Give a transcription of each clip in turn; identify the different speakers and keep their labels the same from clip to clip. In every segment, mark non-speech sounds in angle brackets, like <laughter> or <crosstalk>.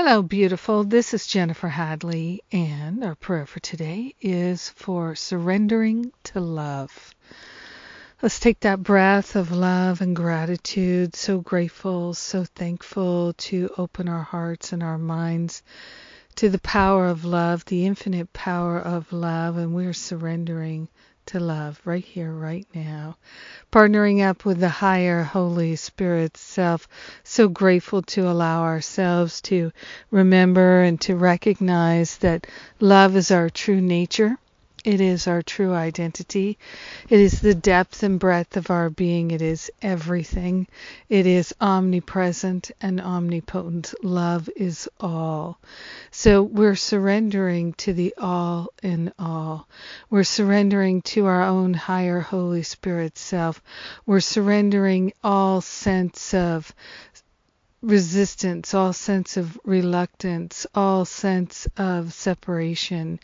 Speaker 1: Hello, beautiful. This is Jennifer Hadley, and our prayer for today is for surrendering to love. Let's take that breath of love and gratitude. So grateful, so thankful to open our hearts and our minds to the power of love, the infinite power of love, and we're surrendering to love right here, right now. Partnering up with the higher Holy Spirit self. So grateful to allow ourselves to remember and to recognize that love is our true nature it is our true identity. It is the depth and breadth of our being. It is everything. It is omnipresent and omnipotent. Love is all. So we're surrendering to the all in all. We're surrendering to our own higher Holy Spirit self. We're surrendering all sense of resistance, all sense of reluctance, all sense of separation.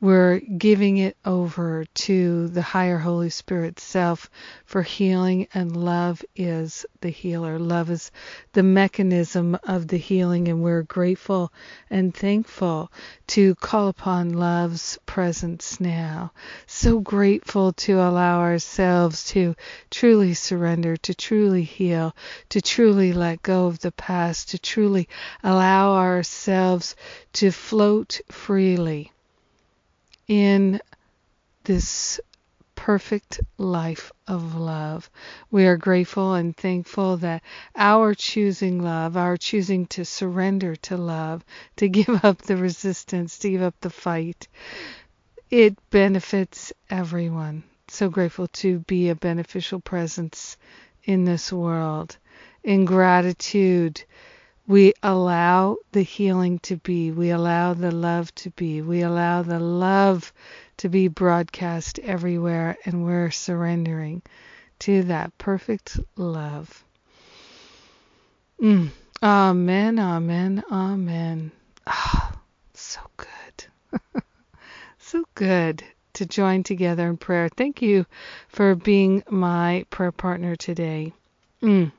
Speaker 1: We're giving it over to the higher Holy Spirit self for healing, and love is the healer. Love is the mechanism of the healing, and we're grateful and thankful to call upon love's presence now. So grateful to allow ourselves to truly surrender, to truly heal, to truly let go of the past, to truly allow ourselves to float freely in this perfect life of love. We are grateful and thankful that our choosing love, our choosing to surrender to love, to give <laughs> up the resistance, to give up the fight, it benefits everyone. So grateful to be a beneficial presence in this world in gratitude, we allow the healing to be. We allow the love to be. We allow the love to be broadcast everywhere, and we're surrendering to that perfect love. Mm. Amen, amen, amen. Ah, so good. <laughs> so good to join together in prayer. Thank you for being my prayer partner today. Mm.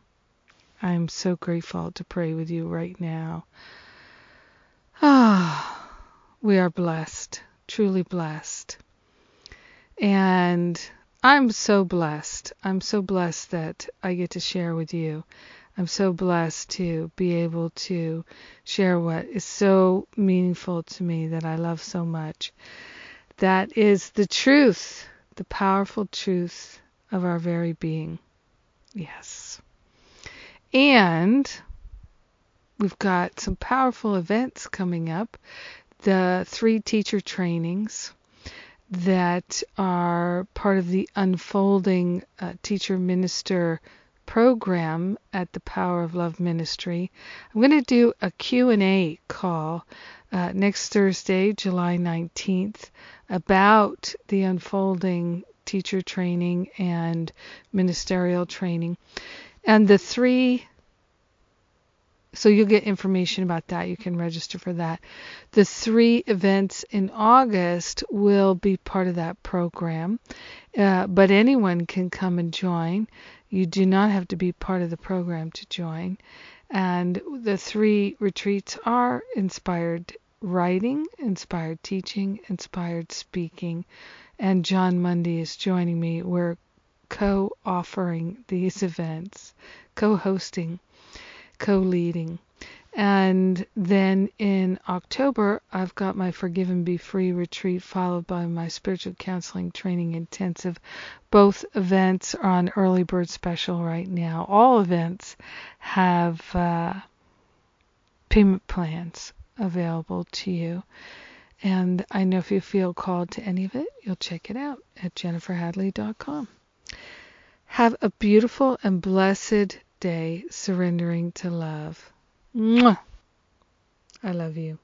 Speaker 1: I'm so grateful to pray with you right now. Ah, we are blessed, truly blessed. And I'm so blessed. I'm so blessed that I get to share with you. I'm so blessed to be able to share what is so meaningful to me that I love so much. That is the truth, the powerful truth of our very being. Yes. And we've got some powerful events coming up. The three teacher trainings that are part of the unfolding uh, teacher minister program at the Power of Love Ministry. I'm going to do a Q&A call uh, next Thursday, July 19th, about the unfolding teacher training and ministerial training. And the three, so you'll get information about that. You can register for that. The three events in August will be part of that program, uh, but anyone can come and join. You do not have to be part of the program to join. And the three retreats are inspired writing, inspired teaching, inspired speaking. And Jon Mundy is joining me. We're co offering these events, co hosting, co leading. And then in October, I've got my Forgive and Be Free retreat, followed by my spiritual counseling training intensive. Both events are on early bird special right now. All events have uh, payment plans available to you. And I know if you feel called to any of it, you'll check it out at jenniferhadley.com. Have a beautiful and blessed day surrendering to love. Mwah! I love you.